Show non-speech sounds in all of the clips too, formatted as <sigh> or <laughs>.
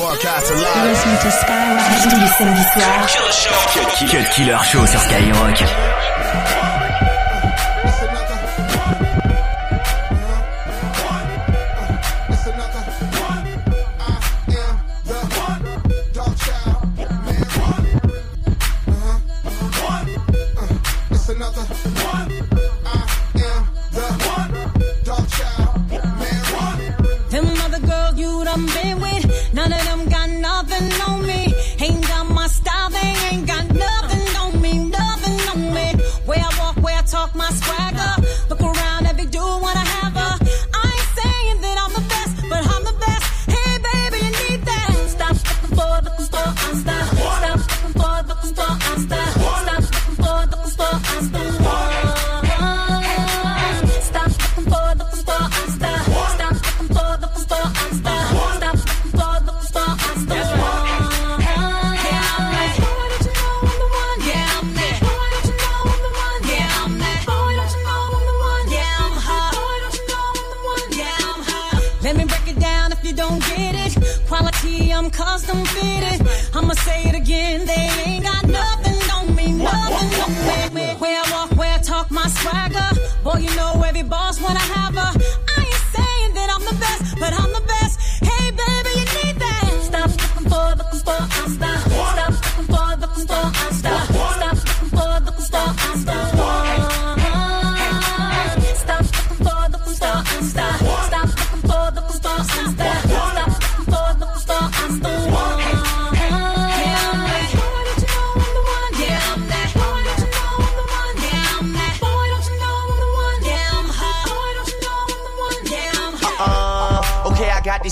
broadcast live. Listen to Skyrock tous les samedis soirs. Cut Killer Show sur Skyrock. Swagger. Boy, you know every boss wanna have her. I ain't saying that I'm the best, but I'm the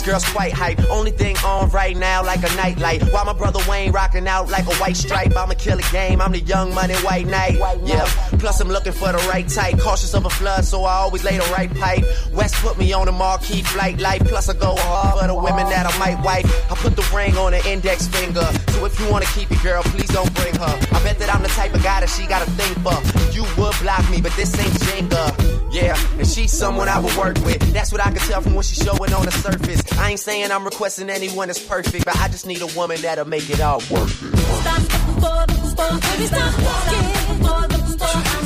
girls quite hype. Only thing on right now, like a nightlight. While my brother Wayne rocking out like a white stripe. I'ma kill a game. I'm the young money white knight. Yeah. Plus I'm looking for the right type. Cautious of a flood, so I always lay the right pipe. West put me on a marquee flight light. Plus I go hard for the women that I might wife. I put the ring on the index finger. So if you wanna keep it, girl, please don't bring her. I bet that I'm the type of guy that she got a thing for. You would block me, but this ain't Jenga. Yeah, and she's someone I would work with. That's what I can tell from what she's showing on the surface. I ain't saying I'm requesting anyone that's perfect, but I just need a woman that'll make it all work. Stop looking for, baby, stop baby, stop. Stop. Stop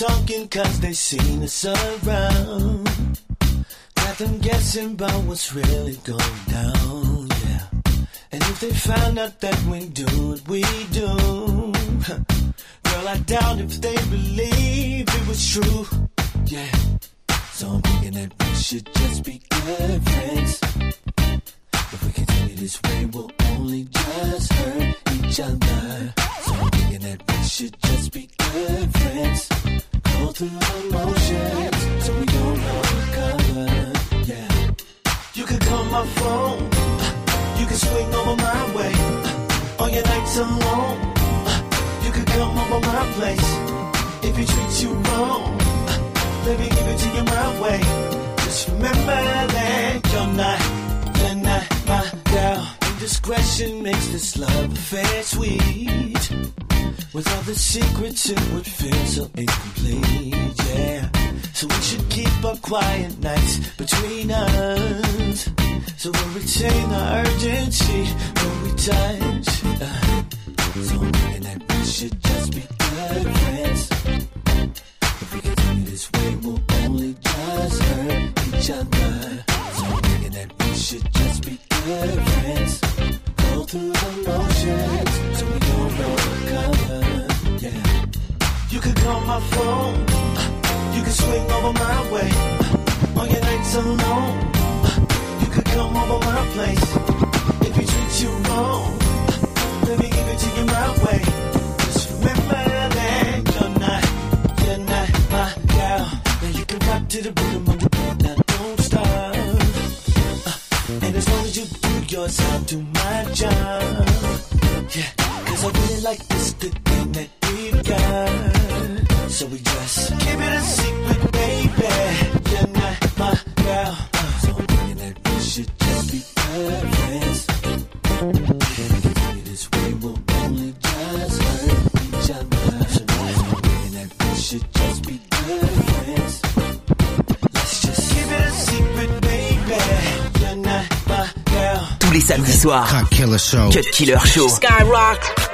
talking cause they seen us around. Got them guessing about what's really going down, yeah. And if they found out that we do what we do, girl, I doubt if they believe it was true, yeah. So I'm thinking that we should just be good friends. If we continue this way, we'll only just hurt each other. So I'm thinking that we should just be good friends. Through so we don't recover. Yeah. You could call my phone. You could swing over my way. On your nights alone. You could come over my place. If he treats you wrong, let me give it to you my way. Just remember that you're not, you're not my girl. Indiscretion makes this love affair sweet. With all the secrets, it would feel so incomplete, yeah. So we should keep our quiet nights between us. So we'll retain the urgency when we touch. Uh, so like this good thing that we've got. So we just keep it a secret, baby. You're not my girl. So I'm thinking that we should just be good friends. Continue this way, we'll only just hurt each other. So now I'm thinking that we should just be good friends. Let's just keep it a secret, baby. You're not my girl. Tous les samedis soirs. Cut Killer Show. Cut Killer Show. Skyrock.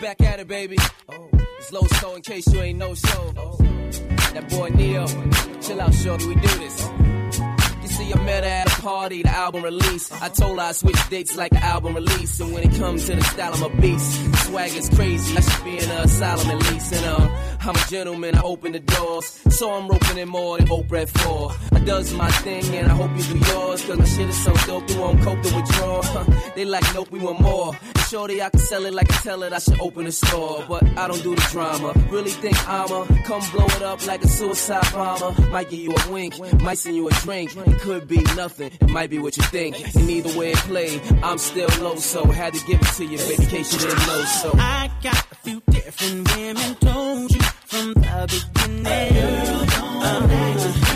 Back at it, baby. It's low soul in case you ain't no soul. That boy Ne-Yo. Chill out, shorty. We do this. You see, I met her at a party, the album release. I told her I switch dates like the album release. And when it comes to the style, I'm a beast. Swag is crazy. I should be in an asylum at least. And uh, I'm a gentleman. I open the doors. So I'm roping in more than Oprah at four. I does my thing and I hope you do yours. Cause my shit is so dope, you won't cope to withdraw. <laughs> they like, nope, we want more. And shorty, I can sell it like I tell it. I should open a store. But I don't do the drama. Really think I'ma come blow it up like a suicide bomber. Might give you a wink, might send you a drink. It could be nothing, it might be what you think. And either way it play, I'm still low, so had to give it to you, baby, in case you didn't know. So I got a few different women told you from the beginning. I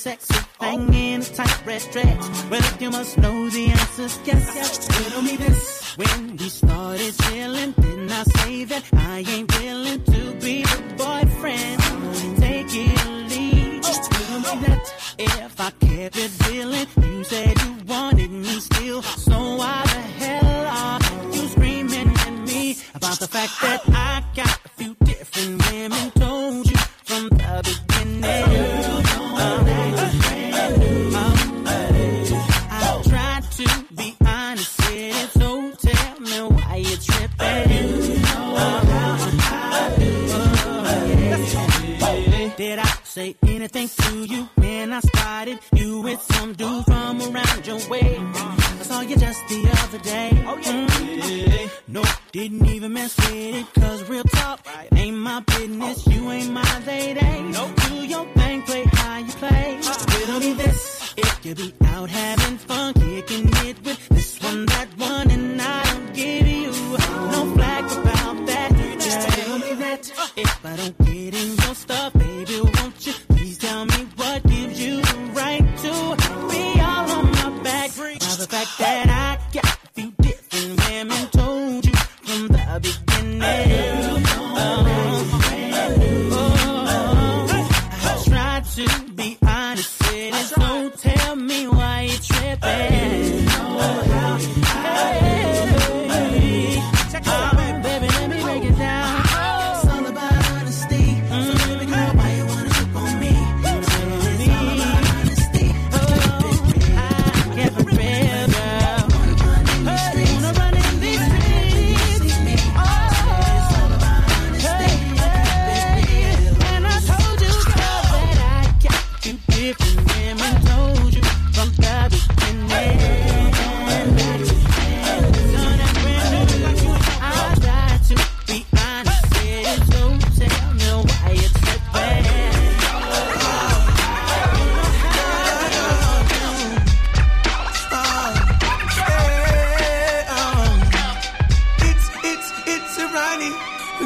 sexy thing in a tight red dress, well, you must know the answer's yes, yes. Riddle me this. When we started chilling, didn't I say that I ain't willing to be the boyfriend? Take it leave. Riddle me that. If I kept it No, didn't even mess with it, cause real talk ain't my business. You ain't my lady. No, do your thing, play how you play. Riddle me this, if you be out having fun, kicking it with this one, that one, and I don't give you no flag about that. Just Tell me that if I don't get in your stuff, baby,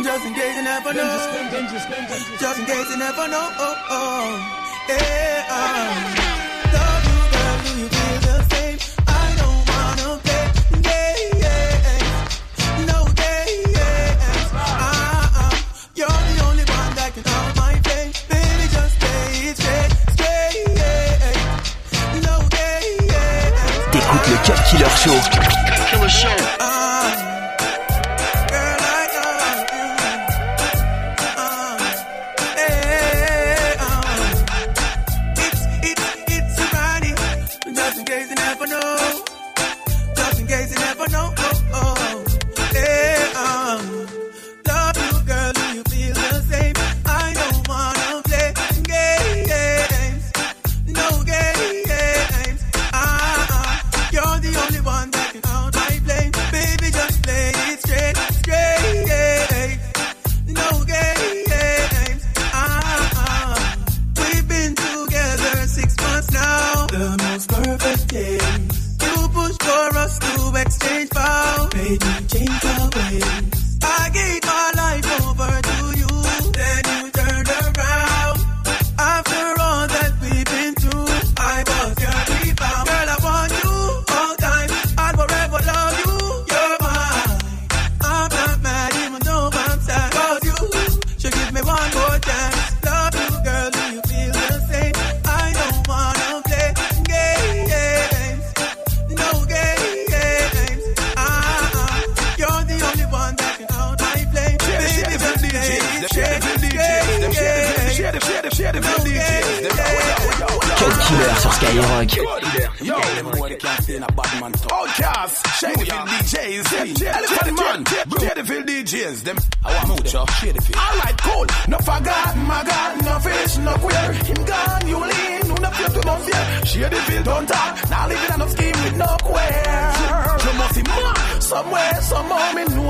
Just in case you never know. Just in case you never know. Oh, oh. Yeah, um. Love you, girl. Do you feel the same? I don't wanna play. Yeah, yeah. No, yeah, yeah. Uh, uh. You're the only one that can out my flame. Baby, just stay straight, straight, yeah. No, yeah, yeah. T'écoutes le Cut Killer Show.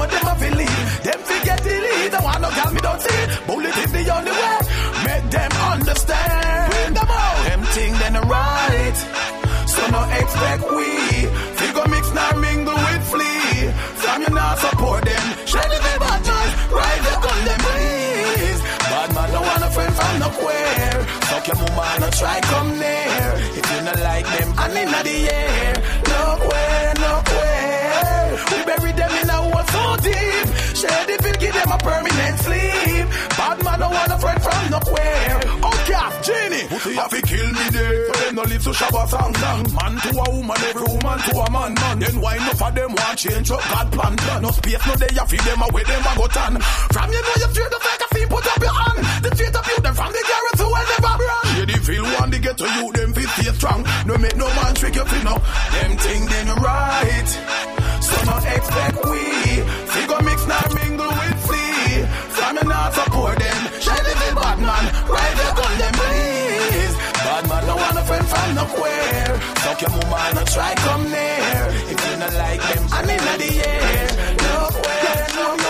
Know them a feel leave. Them forget the lead, I want no girl me don't see. Bullet is the only way, make them understand. Bring them out, them thing then right. So no expect we. Figure mix now mingle with flea. From you not support them. Share the bad man Ride the gun them please. Bad man don't want a friend from no queer Fuck your mama no try come near. If you not like them and in the air. No queer We bury them in a deep. The bill give them a permanent sleep. Bad man don't want a friend from nowhere. Okay, Genie. Pussy have to kill me there? So them no live to Shabba song song Man to a woman, every woman to a man man. Then why enough of them want change up? God plan No space, no day, you feed them away, them a go tan From you know you fear the fake, I feel put up your hand. The feet of you, them from the garage to where never run. Shady feel one, they get to you, them feel stay strong. No make no man trick you, feel no Them thing then right. So no expect we friend from no queer Fuck your mama no try come near If you not like them and in the air No queer, no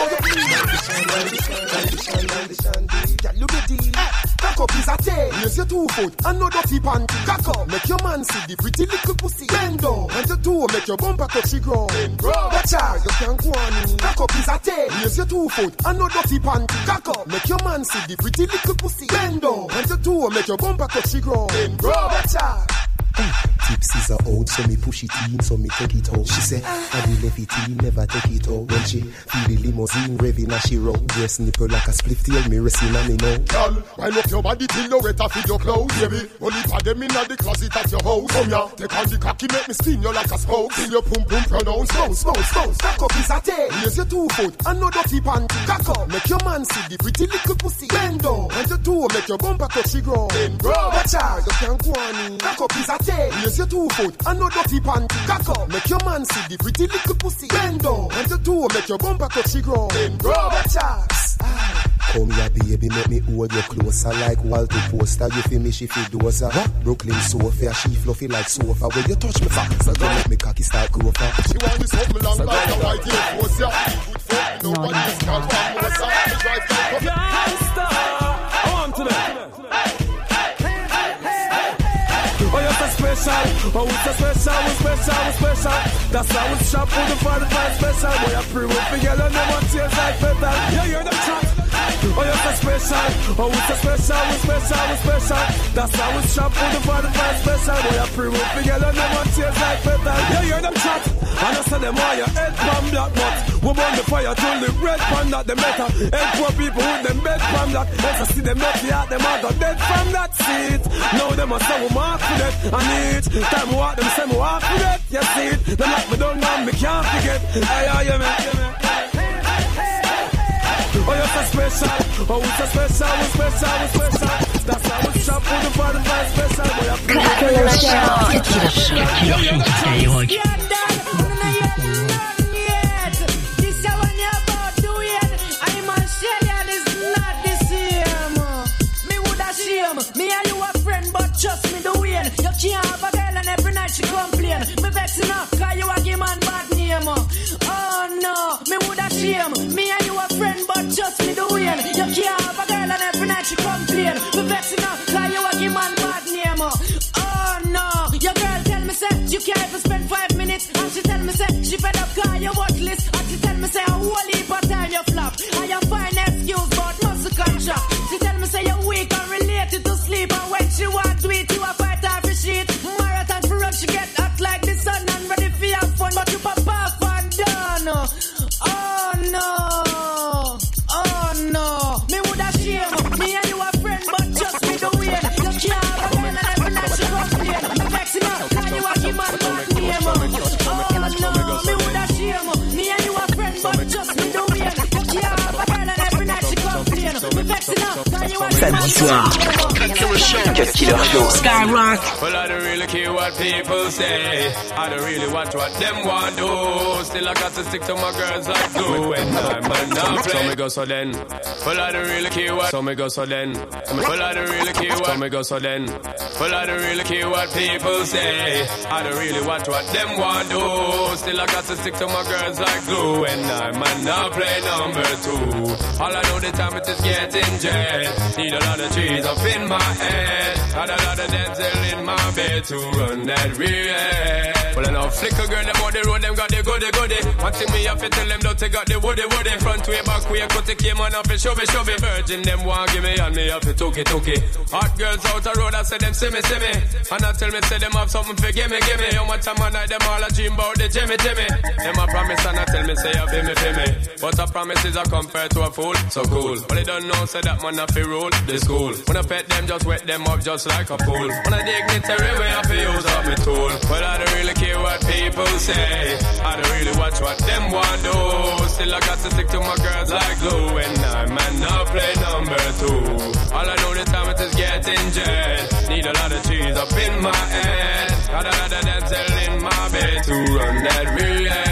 Girl, you the deal. Eh, cock up is a tail. Raise your two foot and no dirty panty. Cock up, make your man see the pretty little pussy. Bend down, and your two make your bumper touch the ground. Watch out, you can't go on. Cock up is a tail. Raise your two foot and no dirty panty. Cock up, make your man see the pretty little pussy. Bend down, and your two make your bumper touch the ground. Watch out uh. Tipsies are out, so me push it in, so me take it out. She say, I will leave it in, never take it out. When she feel the limousine revving as she roll, dress nipple like a split tail, me racing on me now. Girl, wind up your body till you wet off your clothes, baby. Only for them in the closet at your house. Come here, take on the cocky, make me spin you like a spoke. Till your pum pum pronounce, bounce, bounce, bounce. Cock up is a tail. Raise your two foot and no dirty panty. Cock up, make your man see the pretty little pussy. Bend down, and your two make your bumper touch the ground. Bend ground. Watch out, you can't go on. Cock up is a tail. Raise your two foot and no dirty panty. Cock up, make your man see the pretty little pussy. Bend down, and your two make your bumper touch the ground. Bend ground. Watch out. Come here, baby, make me hold you closer like Walter Poster. You feel me, she feel dozer. What? Brooklyn sofa, she fluffy like sofa. When you touch me fast, so you make me cocky start grow fast. She want me something long like a white hair force ya. Good fuck, nobody is called Famosa. She drive down from Gangsta, on to them. Special. Oh, it's so special, we special, we special. That's how we shop for the 45 special. Boy, I pre with the girl and never taste like metal. Yeah, you're the chat. Oh, you're so special. Oh, it's so special, we're special, we're special. That's how we shop for the 45 special. Boy, I pre with the girl and never taste like metal. Yeah, you're the chat. And I say them why your head from black but We burn the fire till the red pan that the metal Head poor people with them bed from black Let's see them dirty out them out got dead from that seat Now them a say we mark for that And it Time we walk them say we walk for that You see it Them like me down and me can't forget Hey, yeah, man Oh, you're so special. Oh, we so special, we special, we special. That's how we shop for the 45 special. Boy, I feel Cut Killer Show. Cut Killer samedi soir. Cut Killer Show. Skyrock. Well, I don't really care what people say. I don't really watch what them want do. Still, I got to stick to my girls like glue. And I'm not play. So me go so then. Well, I don't really care what. So me go so then. Well, I don't really care what. So me go so then. Well, I don't really care what people say. I don't really watch what them want do. Still, I got to stick to my girls like glue. And I'm not play number two. All I know the time it is getting jet. Need a lot of trees up in my head. Had a lot of dental in my bed to run that real. Well, I know flicker girl, them on the road, them got the goody goody. One me have to tell them, don't they got the woody woody. Front way, back way, cut the came on up and shove it, shove it. Virgin, them want give me, and me have to took it, took it. Hot girls out the road, I say them see me, see me. And I tell me, say them have something for give me, give me. How much time I night, them all a dream about the Jimmy, Jimmy. Them a promise, and I tell me, say, you me, feel me. But a promise is a compared to a fool, so cool. But they don't know, say that man have to rule the school. When I pet them, just wet them up just like a pool. When I dignitary way, I feel use up my tool. Well, I don't really care what people say. I don't really watch what them want do. Still, I got to stick to my girls like glue. And I man not play number two. All I know the time is getting jet. Need a lot of cheese up in my head. Got a lot of dental in my bed to run that relay.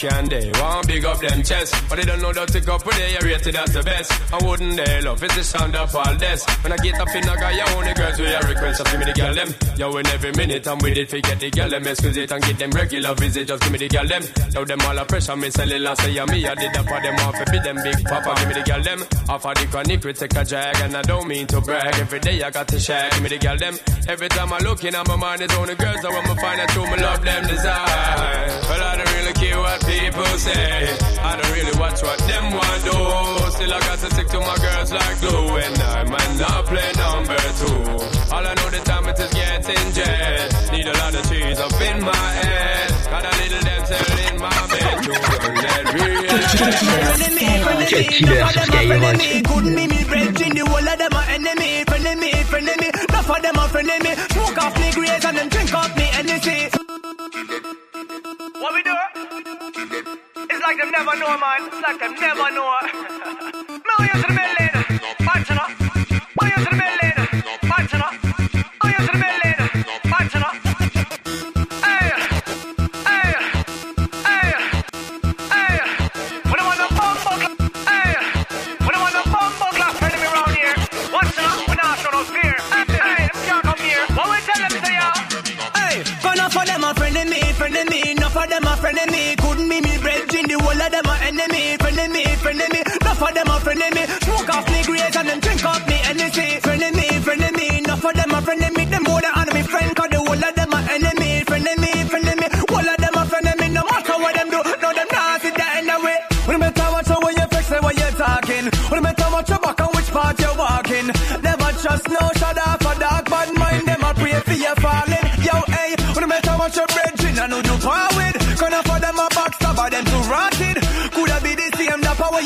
How can they want big up them chest? But they don't know that to go for they are rated as the best. I wouldn't they love it's the sound of all this? When I get up in, I got your only girls with a request. Just give me the girl them. Yo, in every minute I'm with it, forget the girl them. Excuse it and get them regular visit. Just give me the girl them. Now them all a pressure, me sell it last say me. I did that for them off, be them big papa. Give me the girl them. Off of the chronic, we take a drag. And I don't mean to brag. Every day I got to share. Give me the girl them. Every time I look in, my mind is only girls. I want to find out who me love them desire. Well, I don't really care what people say. I don't really watch what them want do. Still, I got to stick to my girls like glue. And I might not play number two. All I know the time it is getting jet. Need a lot of trees up in my head. Got a little dental in my bed to run that real. Cut Killer sur Skyrock. Couldn't be me brethren, the whole of them are enemy, friendly me, friendly me. Enough of them are friendly me. Smoke off me grace and then them never know, man. Like them never know. <laughs> no, you to Enough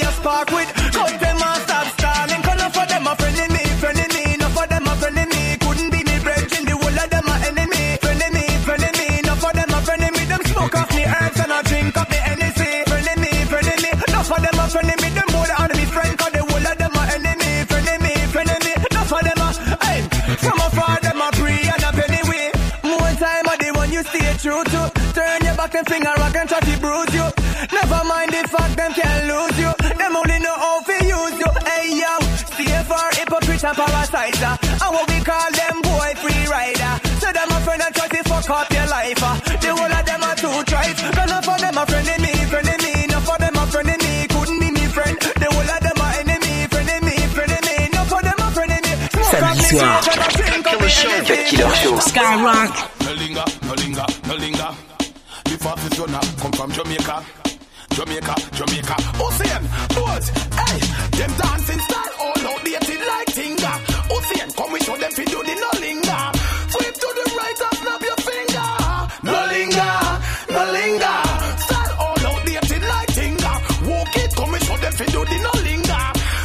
you spark with. Cut them and stop stalling. Gonna for them a friendly hypocrite and parasiter. What we call them boy free rider. So them a friend and try to fuck up your life. Uh. The whole of them are two tribes. None for them a friend in me, friend in me. None for them a friend in me. Couldn't be me friend. The whole of them are enemy, friend in me, friend in me. None for them a friend in me. Samedi soir. face and I drink up the Cut. Killer Show. Skyrock. No linger, no linger, no linger. The fastest runner come from Jamaica. Jamaica, Jamaica. Ocean, boys, hey, them dancing style we show them fi do the no linger. Sweep to the right and snap your finger. No linger, no linger. Style all outdated like Tinga. Walk it, come we show them fi do the no linger.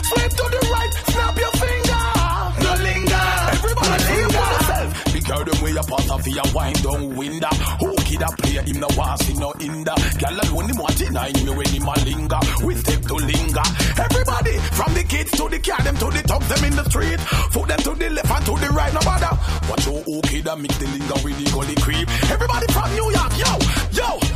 Sweep to the right, snap your finger. No linger, everybody no linger. Big girl them way a Gyal fi a wind down window. Who kid a play him no want see no hinder. Gyal alone him want him me when him a linger. We step to linger. Everybody from the kids to the car them to the top them in the street. Foot them to the left and to the right no bother. Watch your okay, a mix the linger with the gully creep. Everybody from New York, yo, yo,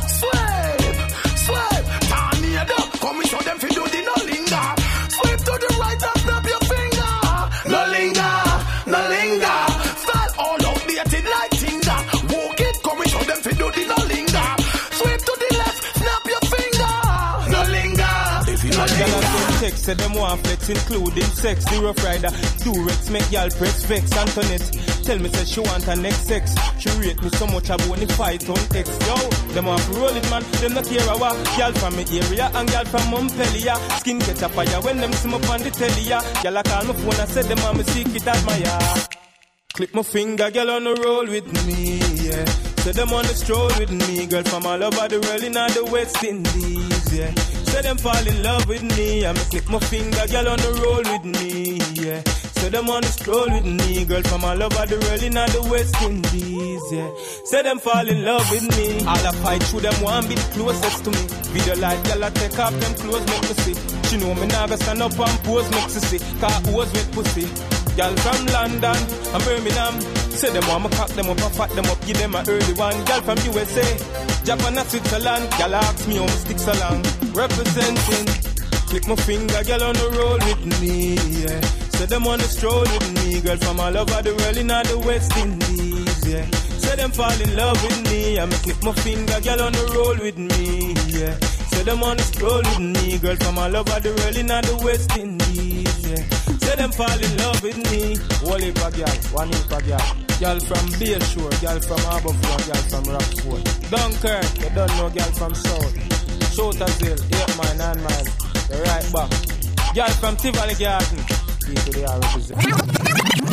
say them want flex including sex. The rough rider, Durex make gyal press vex. Antoinette tell me say she want her next sex. She rate me so much I wanna fight on X. Yo, them want to roll it man, them not care a what. Gyal from me area and gyal from Montpellier. Skin catch a fire when them me on the telly. ya. Gyal a call my phone and said them want me secret admire. Clip my finger, girl on the roll with me, yeah. Say them on the stroll with me, girl from all over the world in all the West Indies, yeah. Say them fall in love with me, I'ma click my finger, girl on the roll with me, yeah. Say them on the stroll with me, girl from all over the world in the West Indies, yeah. Say them fall in love with me, all I fight through them be the closest to me. Video light, girl I take off them clothes, make me see. She know me now, stand up and pose, make she see. Cause who's with pussy. Girl from London and Birmingham. Say them want me cock them up and fat them up, give them a early one. Girl from USA, Japan and Switzerland. Girl ask me how me sticks along. Representing. Click my finger, girl on the roll with me, yeah. Say them the stroll with me, girl from all over the world in all the West Indies, yeah. Say them fall in love with me, I'ma click my finger, girl on the roll with me, yeah. Say them the stroll with me, girl from all over the world in all the West Indies, yeah. Say them fall in love with me. Whole heap girl, one heap of girl. Girl from Bayshore, girl from Harbourfront, girl from Rockfort. Dunkirk, you don't know girl from South. Shooters 8 mile, 9 mile. The right back. Girl from Tivoli Garden. People they are represent.